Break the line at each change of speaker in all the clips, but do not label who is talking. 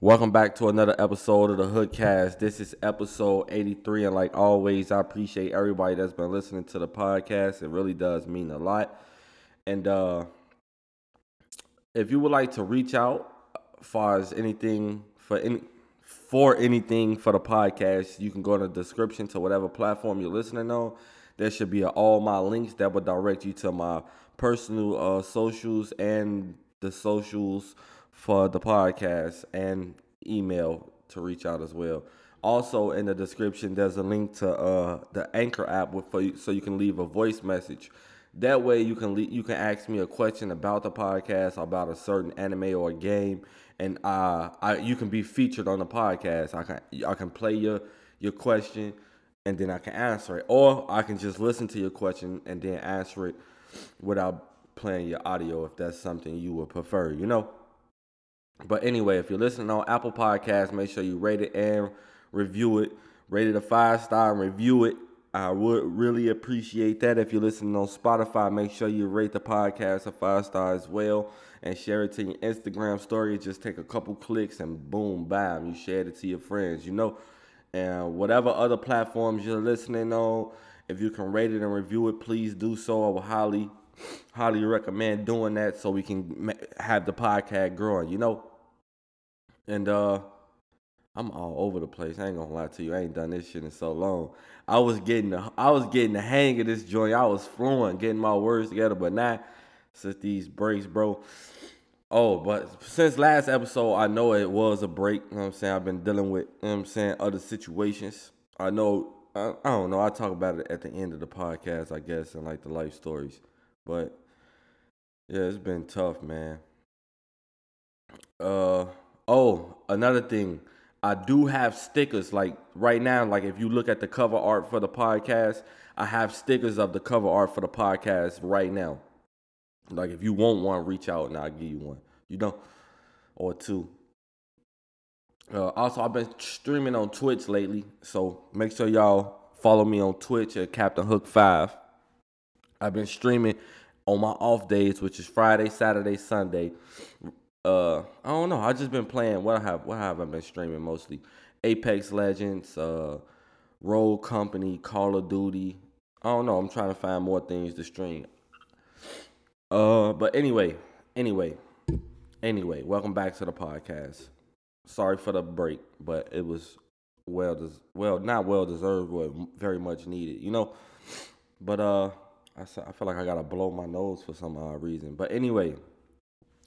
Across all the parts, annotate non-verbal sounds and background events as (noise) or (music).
Welcome back to another episode of the Hookcast. This is episode 83, and like always, I appreciate everybody that's been listening to the podcast. It really does mean a lot. And uh if you would like to reach out far as anything for any for anything for the podcast, you can go in the description to whatever platform you're listening on. There should be all my links that will direct you to my personal uh, socials and the socials for the podcast and email to reach out as well. Also in the description, there's a link to uh, the Anchor app with, for you, so you can leave a voice message. That way, you can le- you can ask me a question about the podcast, about a certain anime or game, and uh, I you can be featured on the podcast. I can I can play your your question, and then I can answer it, or I can just listen to your question and then answer it without playing your audio if that's something you would prefer. You know. But anyway, if you're listening on Apple Podcasts, make sure you rate it and review it. Rate it a five star and review it. I would really appreciate that. If you're listening on Spotify, make sure you rate the podcast a five star as well and share it to your Instagram story. Just take a couple clicks and boom, bam, you shared it to your friends, you know. And whatever other platforms you're listening on, if you can rate it and review it, please do so. I would highly, highly recommend doing that so we can have the podcast growing, you know. And uh I'm all over the place. I ain't gonna lie to you. I ain't done this shit in so long. I was getting the I was getting the hang of this joint. I was flowing, getting my words together, but not since these breaks, bro. Oh, but since last episode, I know it was a break. You know what I'm saying? I've been dealing with, you know what I'm saying, other situations. I know I, I don't know. I talk about it at the end of the podcast, I guess, and like the life stories. But yeah, it's been tough, man. Uh Oh, another thing. I do have stickers. Like right now, like if you look at the cover art for the podcast, I have stickers of the cover art for the podcast right now. Like if you want one, reach out and I'll give you one. You know, or two. Uh, also, I've been streaming on Twitch lately, so make sure y'all follow me on Twitch at Captain Hook Five. I've been streaming on my off days, which is Friday, Saturday, Sunday uh I don't know. I just been playing what I have what have I been streaming mostly? Apex Legends, uh Rogue Company, Call of Duty. I don't know. I'm trying to find more things to stream. Uh but anyway, anyway, anyway, welcome back to the podcast. Sorry for the break, but it was well des- well not well deserved, but very much needed, you know. But uh I I feel like I gotta blow my nose for some reason. But anyway,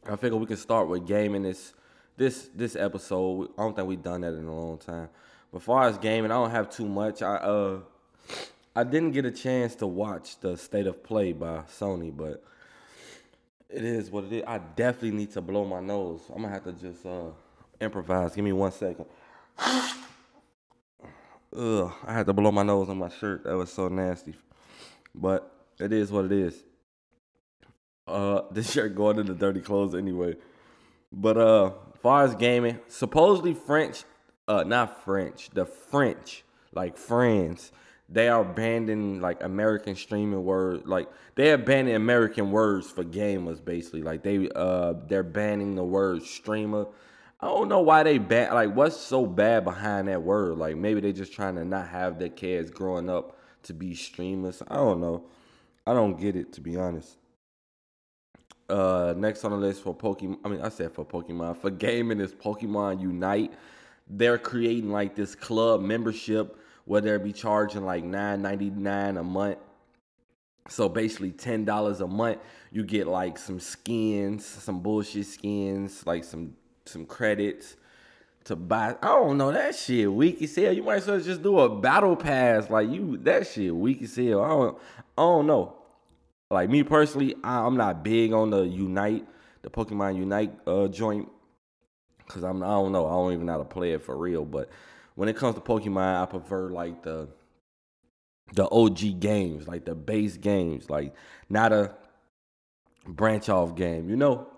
I figure we can start with gaming this this this episode. I don't think we've done that in a long time. But far as gaming, I don't have too much. I uh I didn't get a chance to watch the State of Play by Sony, but it is what it is. I definitely need to blow my nose. I'm gonna have to just uh improvise. Give me one second. Ugh, I had to blow my nose on my shirt. That was so nasty. But it is what it is. Uh, (laughs) this shirt going into dirty clothes anyway. But uh, far as gaming, supposedly French, uh, not French, the French, like friends, they are banning like American streaming words. Like they are banning American words for gamers, basically. Like they uh, they're banning the word streamer. I don't know why they ban. Like what's so bad behind that word? Like maybe they just trying to not have their kids growing up to be streamers. I don't know. I don't get it to be honest. Uh, next on the list for Pokemon, I mean, I said for Pokemon, for gaming is Pokemon Unite. They're creating like this club membership where they'll be charging like nine ninety nine a month. So basically, ten dollars a month, you get like some skins, some bullshit skins, like some some credits to buy. I don't know that shit weak as hell. You might as well just do a battle pass, like you. That shit weak as hell. I don't. I don't know. Like me personally, I, am not big on the Unite, the Pokemon Unite uh, joint, cause I'm I don't know, I don't even know how to play it for real. But when it comes to Pokemon, I prefer like the the OG games, like the base games, like not a branch off game, you know.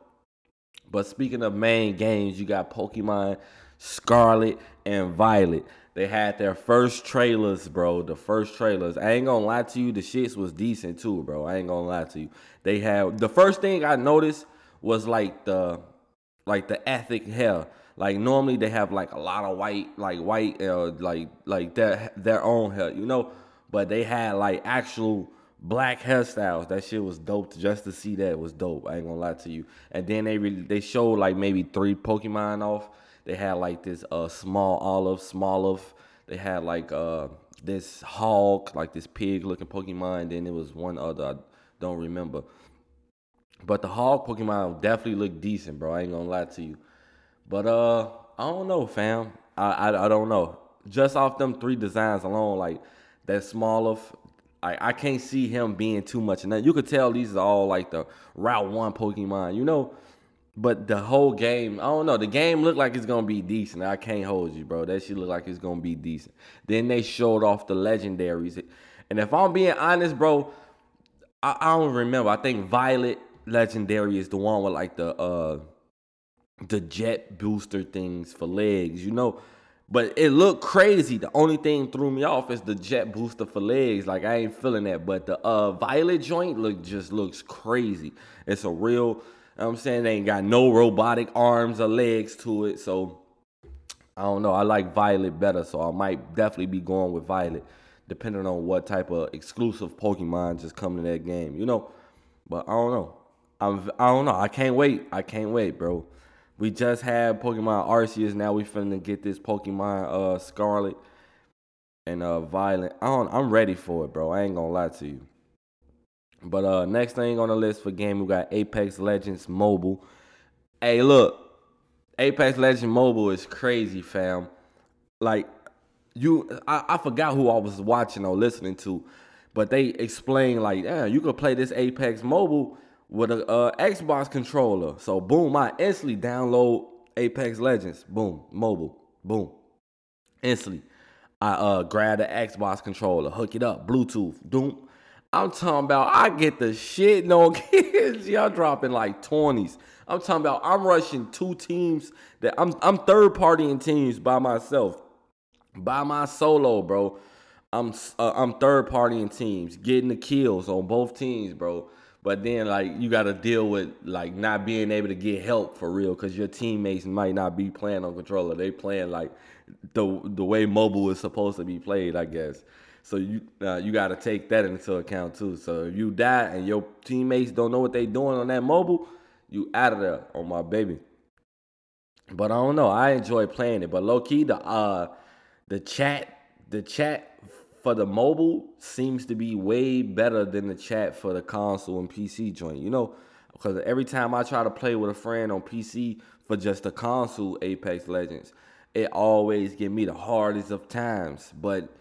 But speaking of main games, you got Pokemon Scarlet and Violet. They had their first trailers, bro. The first trailers. I ain't gonna lie to you, the shits was decent too, bro. I ain't gonna lie to you. They had the first thing I noticed was like the like the ethic hell. Like normally they have like a lot of white, like white, uh, like like their their own hair, you know. But they had like actual black hairstyles. That shit was dope. Just to see that was dope. I ain't gonna lie to you. And then they really they showed like maybe three Pokemon off. They had like this uh Smoliv, small of. They had like uh this hog, like this pig looking Pokemon. Then there was one other I don't remember. But the hog Pokemon definitely looked decent, bro. I ain't gonna lie to you. But uh, I don't know, fam. I I, I don't know. Just off them three designs alone, like that Smoliv, I I can't see him being too much. And you could tell these are all like the Route One Pokemon, you know. But the whole game, I don't know. The game looked like it's gonna be decent. I can't hold you, bro. That shit look like it's gonna be decent. Then they showed off the legendaries, and if I'm being honest, bro, I, I don't remember. I think Violet legendary is the one with like the uh the jet booster things for legs, you know. But it looked crazy. The only thing threw me off is the jet booster for legs. Like I ain't feeling that. But the uh violet joint look just looks crazy. It's a real I'm saying they ain't got no robotic arms or legs to it. So I don't know. I like Violet better, so I might definitely be going with Violet, depending on what type of exclusive Pokemon just come to that game, you know. But I don't know. I'm I don't know. I can't wait. I can't wait, bro. We just had Pokemon Arceus. Now we finna get this Pokemon uh Scarlet and uh Violet. I don't, I'm ready for it, bro. I ain't gonna lie to you. But uh, next thing on the list for game, we got Apex Legends Mobile. Hey, look, Apex Legends Mobile is crazy, fam. Like you, I, I forgot who I was watching or listening to, but they explained like, yeah, you could play this Apex Mobile with a uh, Xbox controller. So boom, I instantly download Apex Legends. Boom, mobile. Boom, instantly. I uh grab the Xbox controller, hook it up, Bluetooth. Boom. I'm talking about I get the shit no (laughs) kids. Y'all dropping like 20s. I'm talking about I'm rushing two teams that I'm I'm third partying teams by myself. By my solo, bro. I'm uh, I'm third partying teams, getting the kills on both teams, bro. But then like you got to deal with like not being able to get help for real cuz your teammates might not be playing on controller. They playing like the the way mobile is supposed to be played, I guess. So you uh, you got to take that into account too. So if you die and your teammates don't know what they doing on that mobile, you out of there on my baby. But I don't know. I enjoy playing it. But low key, the uh the chat the chat for the mobile seems to be way better than the chat for the console and PC joint. You know, because every time I try to play with a friend on PC for just the console Apex Legends, it always give me the hardest of times. But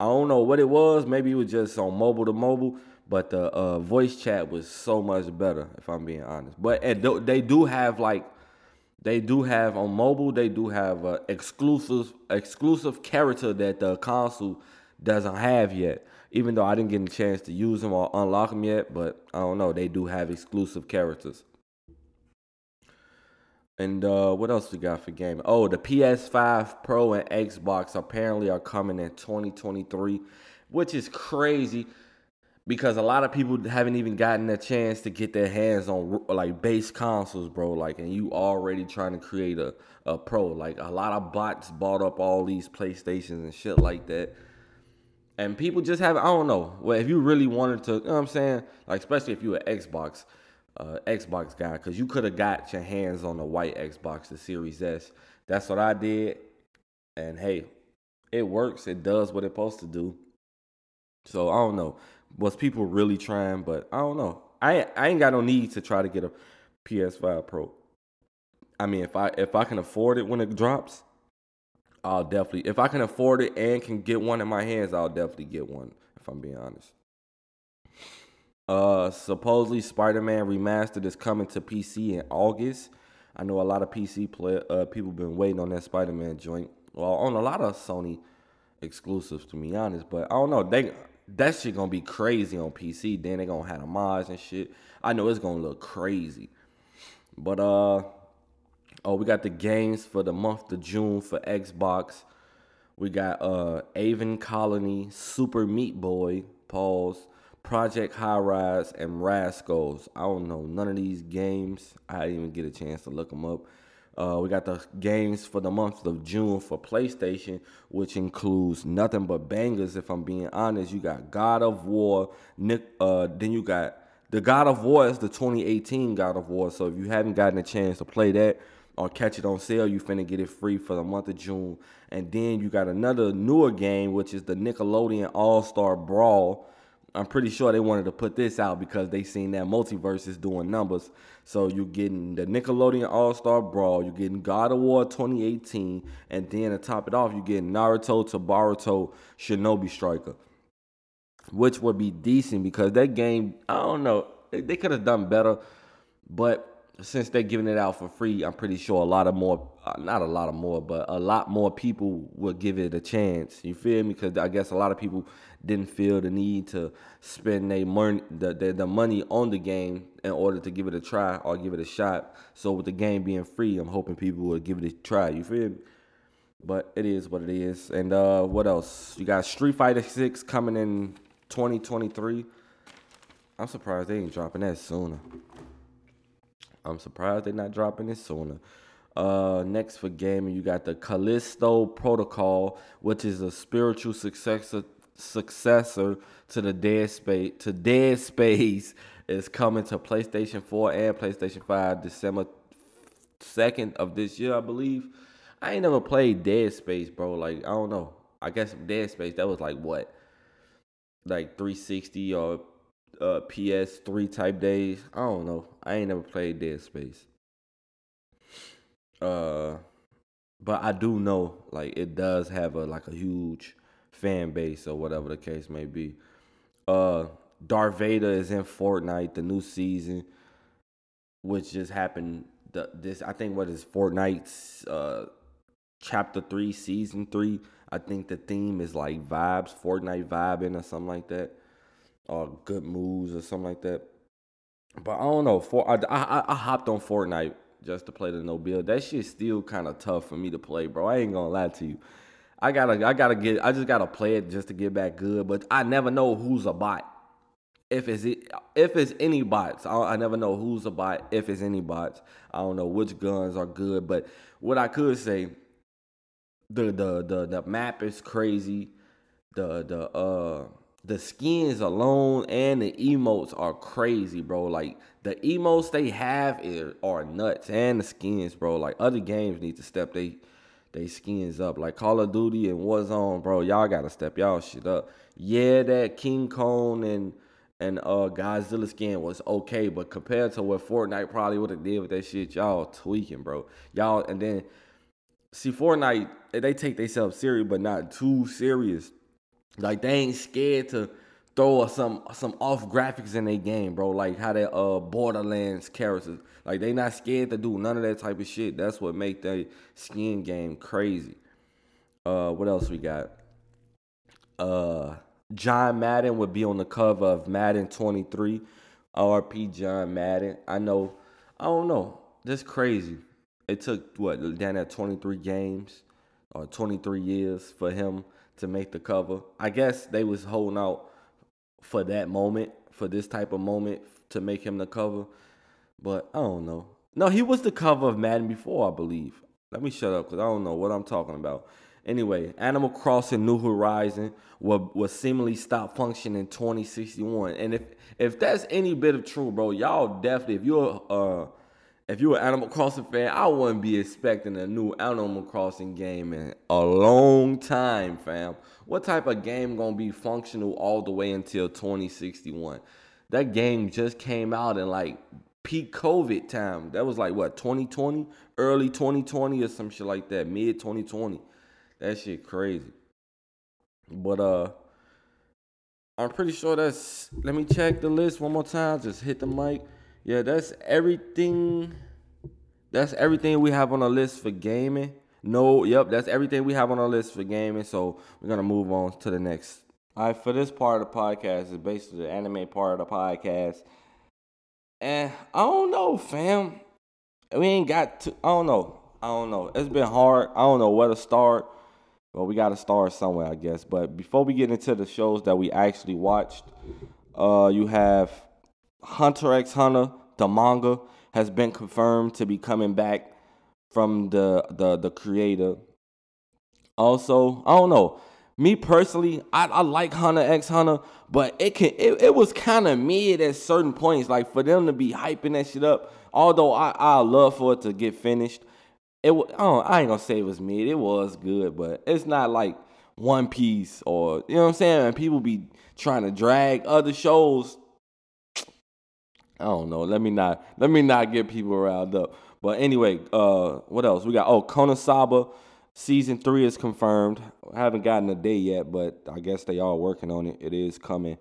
I don't know what it was. Maybe it was just on mobile to mobile, but the uh, voice chat was so much better, if I'm being honest. But and they do have like, they do have on mobile. They do have exclusive exclusive character that the console doesn't have yet. Even though I didn't get a chance to use them or unlock them yet, but I don't know. They do have exclusive characters. And uh, what else we got for gaming? Oh, the PS5 Pro and Xbox apparently are coming in 2023, which is crazy because a lot of people haven't even gotten a chance to get their hands on like base consoles, bro. Like, and you already trying to create a, a pro. Like, a lot of bots bought up all these PlayStations and shit like that. And people just have, I don't know. Well, if you really wanted to, you know what I'm saying? Like, especially if you an Xbox uh, Xbox guy because you could have got your hands on the white Xbox, the Series S. That's what I did, and hey, it works. It does what it's supposed to do. So I don't know. Was people really trying? But I don't know. I I ain't got no need to try to get a PS5 Pro. I mean, if I if I can afford it when it drops, I'll definitely. If I can afford it and can get one in my hands, I'll definitely get one. If I'm being honest. Uh, supposedly Spider-Man Remastered is coming to PC in August. I know a lot of PC play, uh, people been waiting on that Spider-Man joint. Well, on a lot of Sony exclusives, to be honest. But I don't know. They that shit gonna be crazy on PC. Then they gonna have the mods and shit. I know it's gonna look crazy. But uh, oh, we got the games for the month of June for Xbox. We got uh Aven Colony, Super Meat Boy, pause. Project High Rise, and Raskulls. I don't know none of these games. I didn't even get a chance to look them up. Uh, we got the games for the month of June for PlayStation, which includes nothing but bangers. If I'm being honest, you got God of War. Nick, uh, then you got the God of War is the 2018 God of War. So if you haven't gotten a chance to play that or catch it on sale, you finna get it free for the month of June. And then you got another newer game, which is the Nickelodeon All Star Brawl. I'm pretty sure they wanted to put this out because they seen that MultiVersus is doing numbers. So you're getting the Nickelodeon All Star Brawl, you're getting God of War 2018, and then to top it off, you're getting Naruto to Boruto Shinobi Striker, which would be decent because that game, I don't know, they could have done better, but since they're giving it out for free, I'm pretty sure a lot of more, uh, not a lot of more, but a lot more people will give it a chance. You feel me? Because I guess a lot of people didn't feel the need to spend their money, the, the, the money on the game in order to give it a try or give it a shot. So with the game being free, I'm hoping people will give it a try. You feel me? But it is what it is. And uh, what else? You got Street Fighter Six coming in 2023. I'm surprised they ain't dropping that sooner. I'm surprised they're not dropping it sooner. Uh, next for gaming, you got the Callisto Protocol, which is a spiritual successor successor to the Dead Space. To Dead Space (laughs) is coming to PlayStation 4 and PlayStation 5 December 2nd of this year, I believe. I ain't never played Dead Space, bro. Like I don't know. I guess Dead Space that was like what, like 360 or uh, PS3 type days. I don't know. I ain't never played Dead Space. Uh, but I do know like it does have a like a huge fan base or whatever the case may be. Uh, Darth Vader is in Fortnite, the new season, which just happened. The, this I think what is Fortnite's uh chapter three, season three. I think the theme is like vibes, Fortnite vibing or something like that or good moves or something like that. But I don't know. For I, I, I hopped on Fortnite just to play the no build. That shit's still kind of tough for me to play, bro. I ain't gonna lie to you. I gotta I gotta get I just gotta play it just to get back good. But I never know who's a bot. If it's if it's any bots, I, I never know who's a bot. If it's any bots, I don't know which guns are good. But what I could say, the the the the map is crazy. The the uh the skins alone and the emotes are crazy, bro. Like the emotes they have are nuts, and the skins, bro. Like other games need to step they they skins up. Like Call of Duty and Warzone, bro. Y'all gotta step y'all shit up. Yeah, that King Kong and and uh Godzilla skin was okay, but compared to what Fortnite probably would have did with that shit, y'all tweaking, bro. Y'all and then see Fortnite, they take themselves serious, but not too serious. Like they ain't scared to throw some some off graphics in their game, bro. Like how that uh Borderlands characters. Like they not scared to do none of that type of shit. That's what make their skin game crazy. Uh what else we got? Uh John Madden would be on the cover of Madden 23. RP John Madden. I know I don't know. That's crazy. It took what down at 23 games or 23 years for him to make the cover. I guess they was holding out for that moment, for this type of moment to make him the cover. But I don't know. No, he was the cover of Madden before, I believe. Let me shut up because I don't know what I'm talking about. Anyway, Animal Crossing New Horizon will, will seemingly stop functioning in 2061. And if if that's any bit of true, bro, y'all definitely, if you're uh if you're an Animal Crossing fan, I wouldn't be expecting a new Animal Crossing game in a long time, fam. What type of game gonna be functional all the way until 2061? That game just came out in like peak COVID time. That was like what 2020, early 2020 or some shit like that, mid 2020. That shit crazy. But uh I'm pretty sure that's let me check the list one more time. Just hit the mic. Yeah, that's everything. That's everything we have on the list for gaming. No, yep, that's everything we have on our list for gaming. So we're gonna move on to the next. All right, for this part of the podcast is basically the anime part of the podcast. And I don't know, fam. We ain't got to. I don't know. I don't know. It's been hard. I don't know where to start. But we got to start somewhere, I guess. But before we get into the shows that we actually watched, uh, you have Hunter x Hunter, the manga, has been confirmed to be coming back from the the the creator. Also, I don't know. Me personally, I, I like Hunter X Hunter, but it can it, it was kind of mid at certain points. Like for them to be hyping that shit up, although I I love for it to get finished. It I, I ain't gonna say it was mid. It was good, but it's not like One Piece or you know what I'm saying. And people be trying to drag other shows. I don't know. Let me not let me not get people riled up. But anyway, uh, what else? We got oh Konosuba season three is confirmed. I haven't gotten a day yet, but I guess they are working on it. It is coming.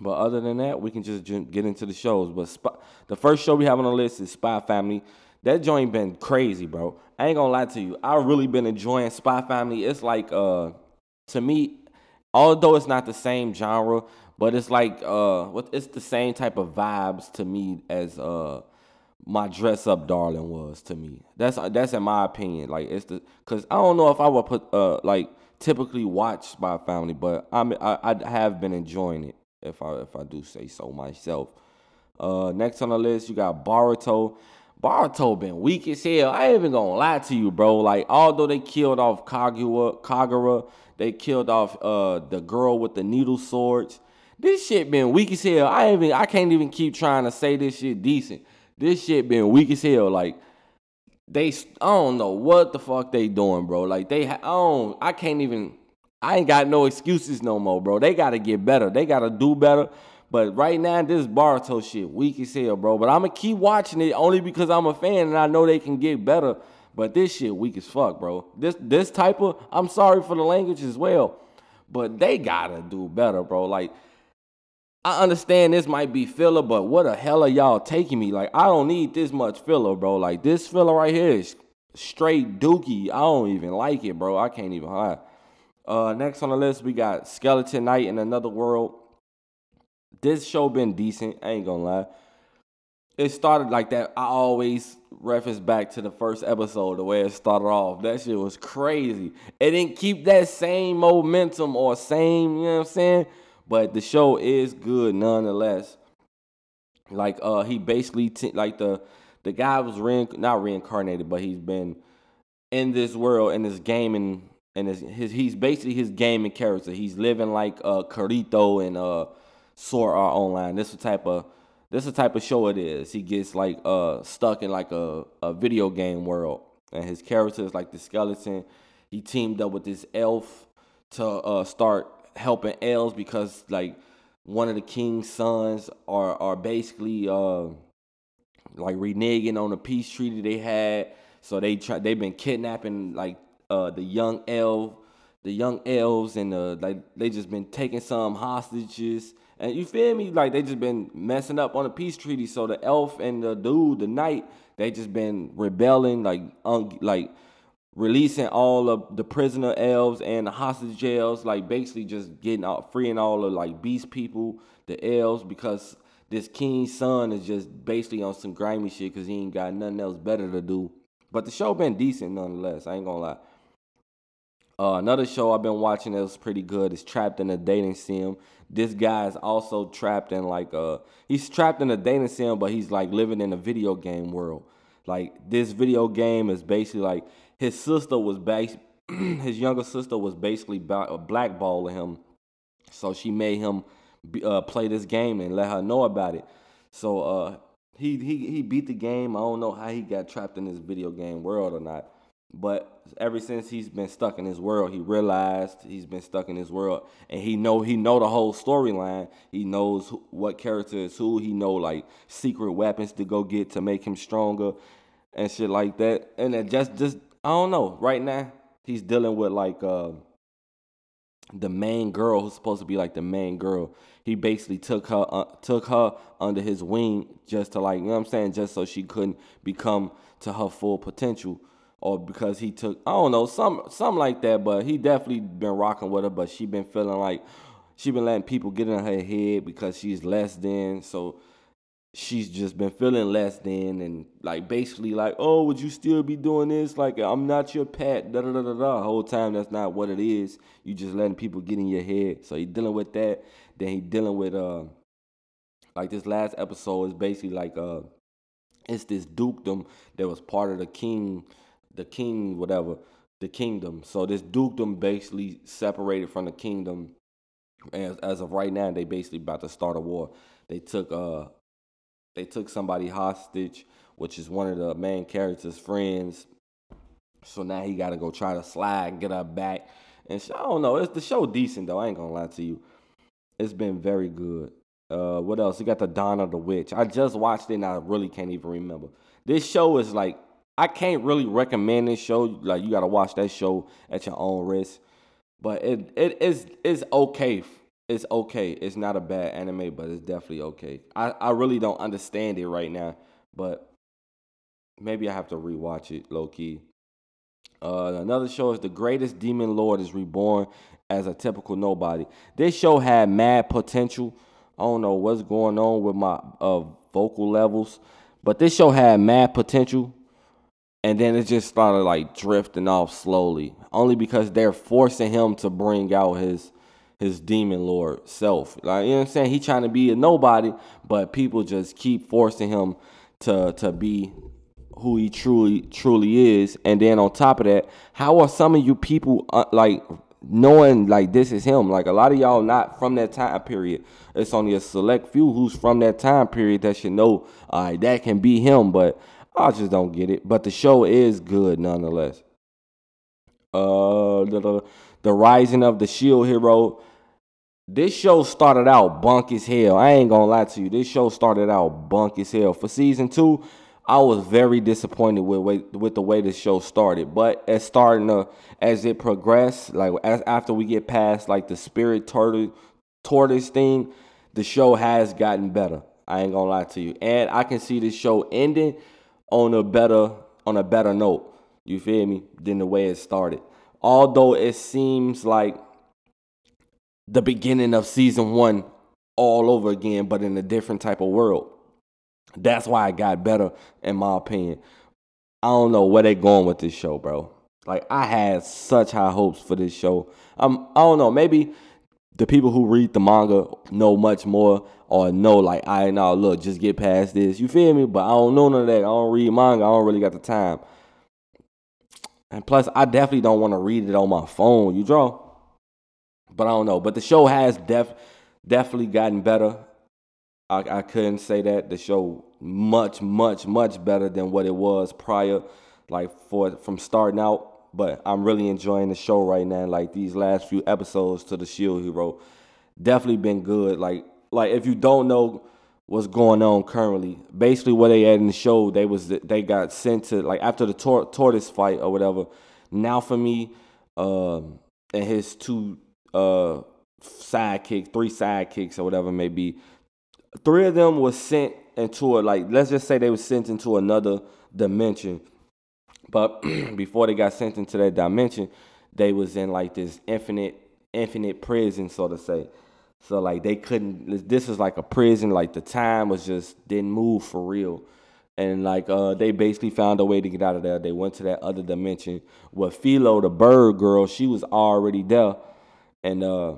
But other than that, we can just get into the shows. But the first show we have on the list is Spy Family. That joint been crazy, bro. I ain't gonna lie to you. I really been enjoying Spy Family. It's like uh to me, although it's not the same genre, but it's like uh what it's the same type of vibes to me as uh my dress up darling was to me. That's that's in my opinion. Like it's the because I don't know if I would put uh like typically watch Spy Family, but I'm I, I have been enjoying it if I if I do say so myself. Uh, next on the list you got Boruto. Boruto been weak as hell. I ain't even gonna lie to you, bro. Like although they killed off Kagura, Kagura, they killed off uh the girl with the needle swords. This shit been weak as hell. I even I can't even keep trying to say this shit decent. This shit been weak as hell. Like they, I don't know what the fuck they doing, bro. Like they, I don't, I can't even. I ain't got no excuses no more, bro. They gotta get better. They gotta do better. But right now, this Boruto shit weak as hell, bro. But I'ma keep watching it only because I'm a fan and I know they can get better. But this shit weak as fuck, bro. This this type of I'm sorry for the language as well, but they gotta do better, bro. Like I understand this might be filler, but what the hell are y'all taking me? Like, I don't need this much filler, bro. Like, this filler right here is straight dookie. I don't even like it, bro. I can't even. Uh, next on the list, we got Skeleton Knight in Another World. This show been decent. I ain't gonna lie. It started like that. I always reference back to the first episode, the way it started off. That shit was crazy. It didn't keep that same momentum or same, you know what I'm saying? But the show is good nonetheless. Like uh, he basically t- like the the guy was re- not reincarnated, but he's been in this world in this game and and his, his he's basically his gaming character. He's living like uh Kirito and uh Sword Art Online. This is the type of this is the type of show it is. He gets like uh stuck in like a, a video game world. And his character is like the skeleton. He teamed up with this elf to uh start helping Els because like one of the king's sons are are basically uh like reneging on the peace treaty they had. So they try they've been kidnapping like uh the young elf, the young elves and uh like they just been taking some hostages. And you feel me? Like they just been messing up on the peace treaty. So the elf and the dude, the knight, they just been rebelling, like un- like releasing all of the prisoner elves and the hostage jails, like basically just getting out, freeing all the like beast people, the elves, because this king's son is just basically on some grimy shit because he ain't got nothing else better to do. But the show been decent nonetheless. I ain't gonna lie. Uh, another show I've been watching that was pretty good is Trapped in a Dating Sim. This guy is also trapped in like a he's trapped in a dating sim, but he's like living in a video game world. Like this video game is basically like his sister was bas- (clears throat) his younger sister was basically uh, blackballing him, so she made him uh, play this game and let her know about it. So uh, he he he beat the game. I don't know how he got trapped in this video game world or not. But ever since he's been stuck in his world, he realized he's been stuck in his world, and he know he know the whole storyline. He knows what character is who. He know like secret weapons to go get to make him stronger, and shit like that. And it just just I don't know. Right now, he's dealing with like uh, the main girl who's supposed to be like the main girl. He basically took her uh, took her under his wing just to like you know what I'm saying, just so she couldn't become to her full potential, or because he took I don't know some something like that. But he definitely been rocking with her, but she been feeling like she been letting people get in her head because she's less than so she's just been feeling less than and like basically like, oh, would you still be doing this? Like I'm not your pet, da da da da da. Whole time that's not what it is. You just letting people get in your head. So he dealing with that. Then he dealing with uh like this last episode is basically like uh it's this dukedom that was part of the king, the king whatever, the kingdom. So this dukedom basically separated from the kingdom. As, as of right now, they basically about to start a war. They took uh they took somebody hostage, which is one of the main character's friends. So now he got to go try to slide and get her back. And I don't know. It's the show decent though. I ain't gonna lie to you. It's been very good. Uh, what else? You got the Dawn of the Witch. I just watched it and I really can't even remember. This show is like I can't really recommend this show. Like you gotta watch that show at your own risk. But it it is is okay. It's okay. It's not a bad anime, but it's definitely okay. I, I really don't understand it right now, but maybe I have to rewatch it low key. Uh, another show is The Greatest Demon Lord is Reborn as a Typical Nobody. This show had mad potential. I don't know what's going on with my uh, vocal levels, but this show had mad potential. And then it just started like drifting off slowly, only because they're forcing him to bring out his his demon lord self. Like you know what I'm saying? He trying to be a nobody, but people just keep forcing him to to be who he truly truly is. And then on top of that, how are some of you people uh, like knowing like this is him? Like a lot of y'all not from that time period. It's only a select few who's from that time period that should know uh, that can be him. But I just don't get it. But the show is good nonetheless. Uh, the, the Rising of the Shield Hero. This show started out bunk as hell. I ain't gonna lie to you. This show started out bunk as hell. For season two, I was very disappointed with with the way the show started. But as starting to as it progressed, like as after we get past like the spirit turtle tortoise thing, the show has gotten better. I ain't gonna lie to you, and I can see the show ending on a better on a better note. You feel me? Than the way it started. Although it seems like the beginning of season one all over again, but in a different type of world. That's why it got better, in my opinion. I don't know where they going with this show, bro. Like I had such high hopes for this show. Um, I don't know. Maybe the people who read the manga know much more, or know like I know. Look, just get past this. You feel me? But I don't know none of that. I don't read manga. I don't really got the time. And plus, I definitely don't want to read it on my phone. You draw. But I don't know. But the show has def definitely gotten better. I, I couldn't say that the show much, much, much better than what it was prior, like for from starting out. But I'm really enjoying the show right now. Like these last few episodes to the Shield Hero, definitely been good. Like like if you don't know what's going on currently, basically what they had in the show, they was they got sent to like after the tor- tortoise fight or whatever. Naofumi, um, and his two uh sidekicks, three sidekicks or whatever may be three of them was sent into a like let's just say they were sent into another dimension but (clears throat) before they got sent into that dimension they was in like this infinite infinite prison so to say. So like they couldn't this is like a prison like the time was just didn't move for real. And like uh they basically found a way to get out of there. They went to that other dimension where Filo the bird girl she was already there. And uh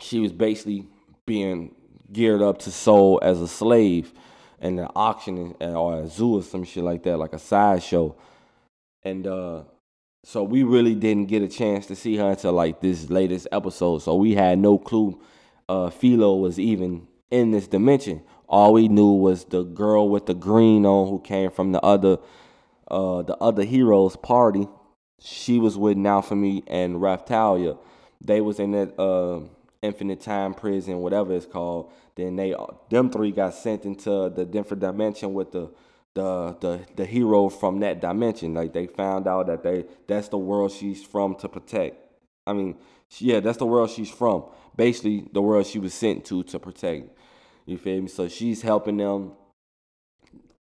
she was basically being geared up to sold as a slave in an auction or a zoo or some shit like that, like a sideshow. And uh, so we really didn't get a chance to see her until like this latest episode. So we had no clue uh, Filo was even in this dimension. All we knew was the girl with the green on who came from the other uh, the other heroes party. She was with Naofumi and Raphtalia. They was in that uh, infinite time prison, whatever it's called. Then they them three got sent into the different dimension with the the the the hero from that dimension. Like they found out that they that's the world she's from to protect. I mean, yeah, that's the world she's from. Basically, the world she was sent to to protect. You feel me? So she's helping them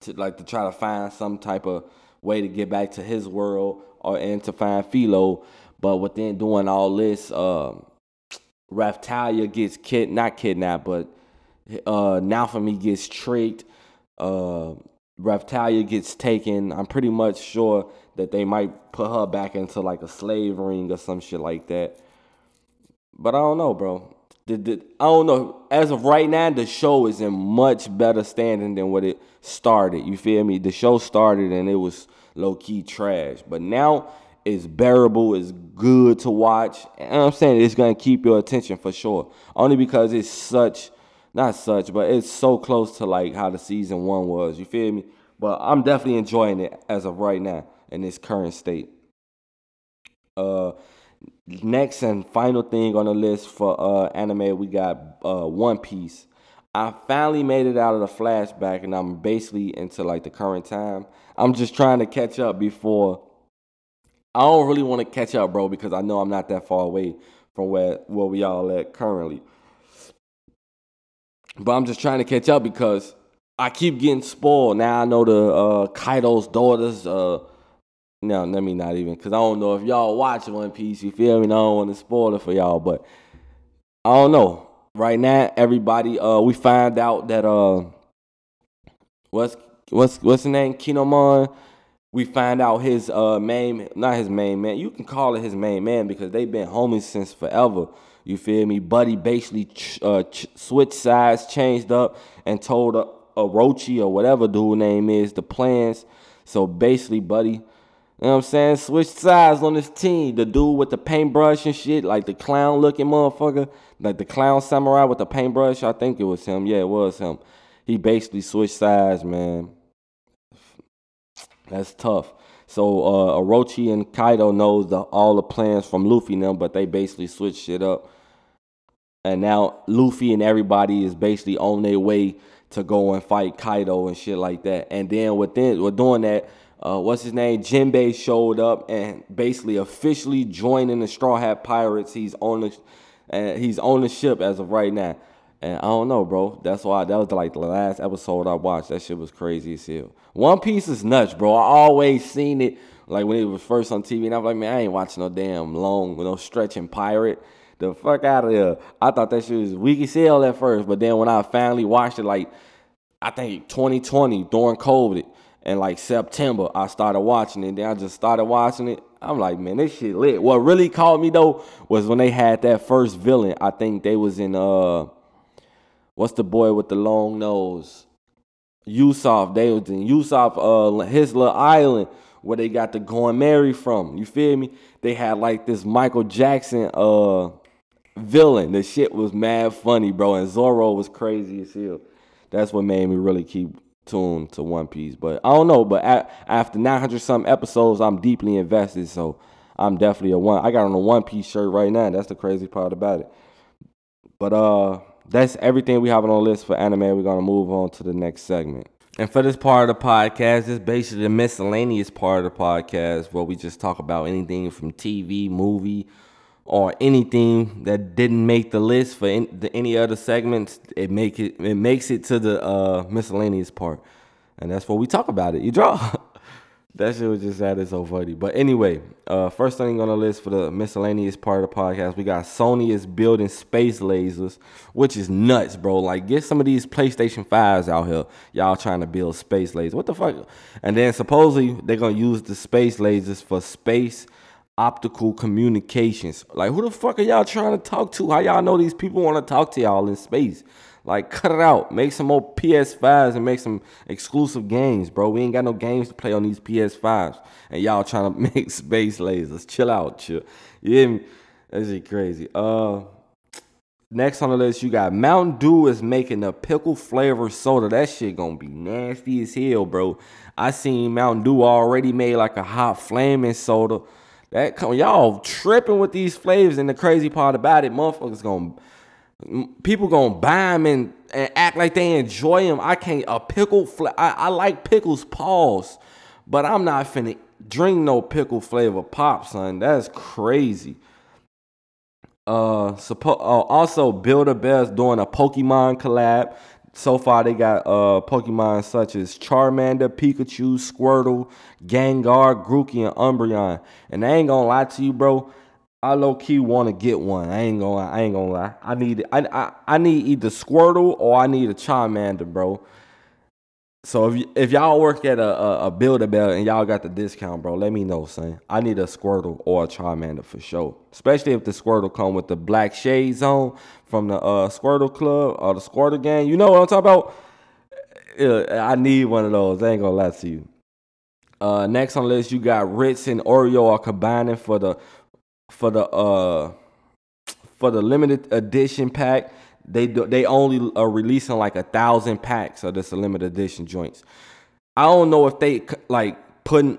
to like to try to find some type of way to get back to his world or and to find Filo. But within doing all this, um, (tsk) Raphtalia gets kid not kidnapped, but uh Naofumi gets tricked. Uh Raphtalia gets taken. I'm pretty much sure that they might put her back into like a slave ring or some shit like that. But I don't know, bro. the, the I don't know. As of right now, the show is in much better standing than what it started. You feel me? The show started and it was low key trash, but now it's bearable. It's good to watch. And I'm saying it's gonna keep your attention for sure. Only because it's such, not such, but it's so close to like how the season one was. You feel me? But I'm definitely enjoying it as of right now in this current state. Uh, next and final thing on the list for uh anime, we got uh One Piece. I finally made it out of the flashback, and I'm basically into like the current time. I'm just trying to catch up before. I don't really want to catch up, bro, because I know I'm not that far away from where where we all at currently. But I'm just trying to catch up because I keep getting spoiled. Now I know the uh, Kaido's daughters. Uh, no, let me not even, cause I don't know if y'all watch One Piece. You feel me? I don't want to spoil it for y'all, but I don't know. Right now, everybody, uh, we find out that uh, what's what's what's the name? Kin'emon. We find out his uh main, not his main man. You can call it his main man because they've been homies since forever. You feel me? Buddy basically ch- uh, ch- switched sides, changed up, and told uh, Orochi or whatever dude name is the plans. So basically, Buddy you know what I'm saying? Switch sides on this team. The dude with the paintbrush and shit, like the clown looking motherfucker, like the clown samurai with the paintbrush. I think it was him. Yeah, it was him. He basically switched sides, man. That's tough. So uh, Orochi and Kaido knows the, all the plans from Luffy now, but they basically switched shit up. And now Luffy and everybody is basically on their way to go and fight Kaido and shit like that. And then within, we're doing that uh, what's his name? Jinbei showed up and basically officially joining the Straw Hat Pirates. He's on the and he's on the ship as of right now. And I don't know, bro. That's why that was like the last episode I watched. That shit was crazy as hell. One Piece is nuts, bro. I always seen it like when it was first on TV, and I was like, man, I ain't watching no damn long, no stretching pirate. The fuck out of there. I thought that shit was weak as hell at first, but then when I finally watched it, like I think 2020 during COVID, and like September, I started watching it. Then I just started watching it. I'm like, man, this shit lit. What really caught me though was when they had that first villain. I think they was in uh, what's the boy with the long nose? Usopp. They was in Usopp, uh, his little island where they got the Going Merry from. You feel me? They had like this Michael Jackson uh villain. The shit was mad funny, bro. And Zoro was crazy as hell. That's what made me really keep tuned to One Piece. But I don't know. But at, after 900 some episodes, I'm deeply invested. So I'm definitely a one. I got on a One Piece shirt right now. That's the crazy part about it. But uh, that's everything we have on our list for anime. We're gonna move on to the next segment. And for this part of the podcast, it's basically the miscellaneous part of the podcast where we just talk about anything from TV, movie, or anything that didn't make the list for any, the, any other segments, it make it it makes it to the uh, miscellaneous part, and that's what we talk about it. You draw. (laughs) that shit was just added so funny. But anyway, uh, first thing on the list for the miscellaneous part of the podcast, we got Sony is building space lasers, which is nuts, bro. Like, get some of these PlayStation 5s out here. Y'all trying to build space lasers. What the fuck? And then supposedly they're gonna use the space lasers for space optical communications. Like, who the fuck are y'all trying to talk to? How y'all know these people want to talk to y'all in space? Like, cut it out. Make some more PS5s and make some exclusive games, bro. We ain't got no games to play on these PS5s. And y'all trying (laughs) to make space lasers. Chill out, chill. You hear me? That's just crazy. Uh, Next on the list, you got Mountain Dew is making a pickle flavor soda. That shit gonna be nasty as hell, bro. I seen Mountain Dew already made like a hot flaming soda that come y'all tripping with these flavors, and the crazy part about it, motherfuckers gonna people gonna buy them and, and act like they enjoy them. I can't a pickle. I, I like pickles, pause, but I'm not finna drink no pickle flavor pop, son. That's crazy. Uh, suppo- uh also Build a Bear's doing a Pokemon collab. So far, they got uh Pokemon such as Charmander, Pikachu, Squirtle, Gengar, Grookey, and Umbreon. And I ain't gonna lie to you, bro. I low key want to get one. I ain't gonna. I ain't gonna lie. I need. I, I I need either Squirtle or I need a Charmander, bro. So if y- if y'all work at a, a, a Build Bell and y'all got the discount, bro, let me know, son. I need a Squirtle or a Charmander for sure. Especially if the Squirtle come with the black shades on from the uh, Squirtle Club or the Squirtle Gang. You know what I'm talking about? Yeah, I need one of those. I ain't gonna lie to you. Uh, next on the list, you got Ritz and Oreo are combining for the for the uh for the limited edition pack. They do, they only are releasing like a thousand packs of this limited edition joints. I don't know if they like putting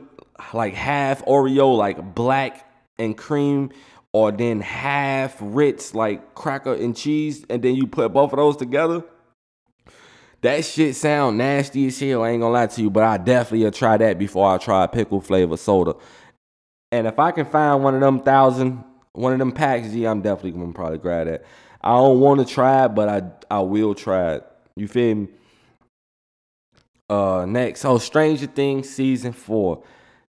like half Oreo like black and cream or then half Ritz like cracker and cheese and then you put both of those together. That shit sound nasty as hell. I ain't gonna lie to you, but I definitely try that before I try pickle flavor soda. And if I can find one of them thousand, one of them packs, yeah, I'm definitely gonna probably grab that. I don't want to try it, but I I will try it. You feel me? Uh, next, oh, Stranger Things season four.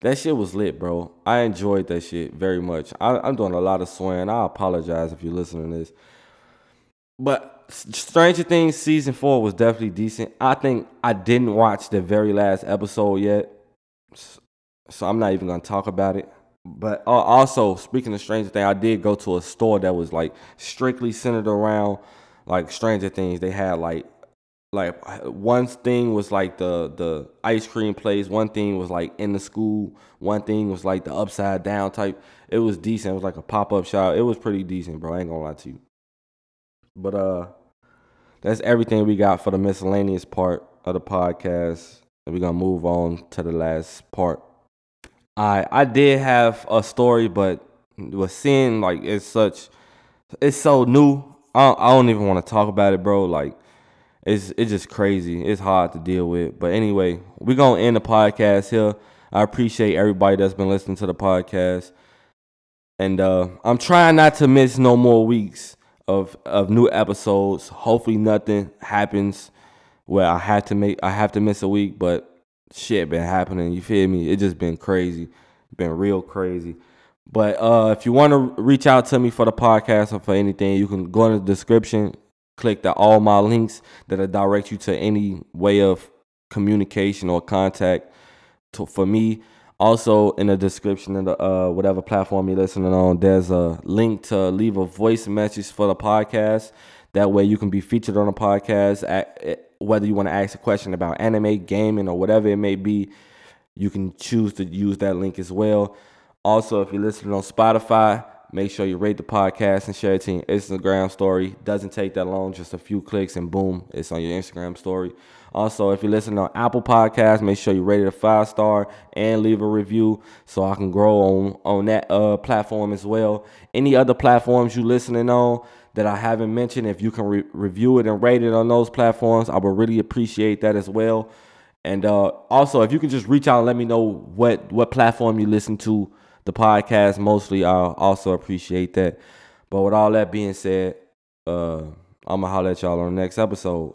That shit was lit, bro. I enjoyed that shit very much. I, I'm doing a lot of swearing. I apologize if you're listening to this. But Stranger Things season four was definitely decent. I think I didn't watch the very last episode yet, so I'm not even gonna talk about it. But uh, also speaking of Stranger Things, I did go to a store that was like strictly centered around like Stranger Things. They had like like one thing was like the the ice cream place. One thing was like in the school. One thing was like the upside down type. It was decent. It was like a pop-up shop. It was pretty decent bro. I ain't gonna lie to you. But uh that's everything we got for the miscellaneous part of the podcast. And we're gonna move on to the last part i i did have a story but was seeing like it's such it's so new i, I don't even want to talk about it bro like it's it's just crazy. It's hard to deal with. But anyway, we're gonna end the podcast here. I appreciate everybody that's been listening to the podcast. And uh, I'm trying not to miss no more weeks of of new episodes. Hopefully nothing happens where I have to make I have to miss a week, but shit been happening. You feel me? It just been crazy. Been real crazy. But uh, if you want to reach out to me for the podcast or for anything, you can go in the description click the all my links that'll direct you to any way of communication or contact to, for me. Also, in the description of the uh, whatever platform you're listening on, there's a link to leave a voice message for the podcast. That way, you can be featured on a podcast. At, whether you want to ask a question about anime, gaming, or whatever it may be, you can choose to use that link as well. Also, if you're listening on Spotify, Make sure you rate the podcast and share it to your Instagram story. Doesn't take that long, just a few clicks and boom, it's on your Instagram story. Also, if you're listening on Apple Podcasts, make sure you rate it a five star and leave a review so I can grow on on that uh, platform as well. Any other platforms you listening on that I haven't mentioned, if you can re- review it and rate it on those platforms, I would really appreciate that as well. And uh, also, if you can just reach out and let me know what what platform you listen to the podcast mostly. I'll also appreciate that. But with all that being said, uh, I'm gonna holler at y'all on the next episode.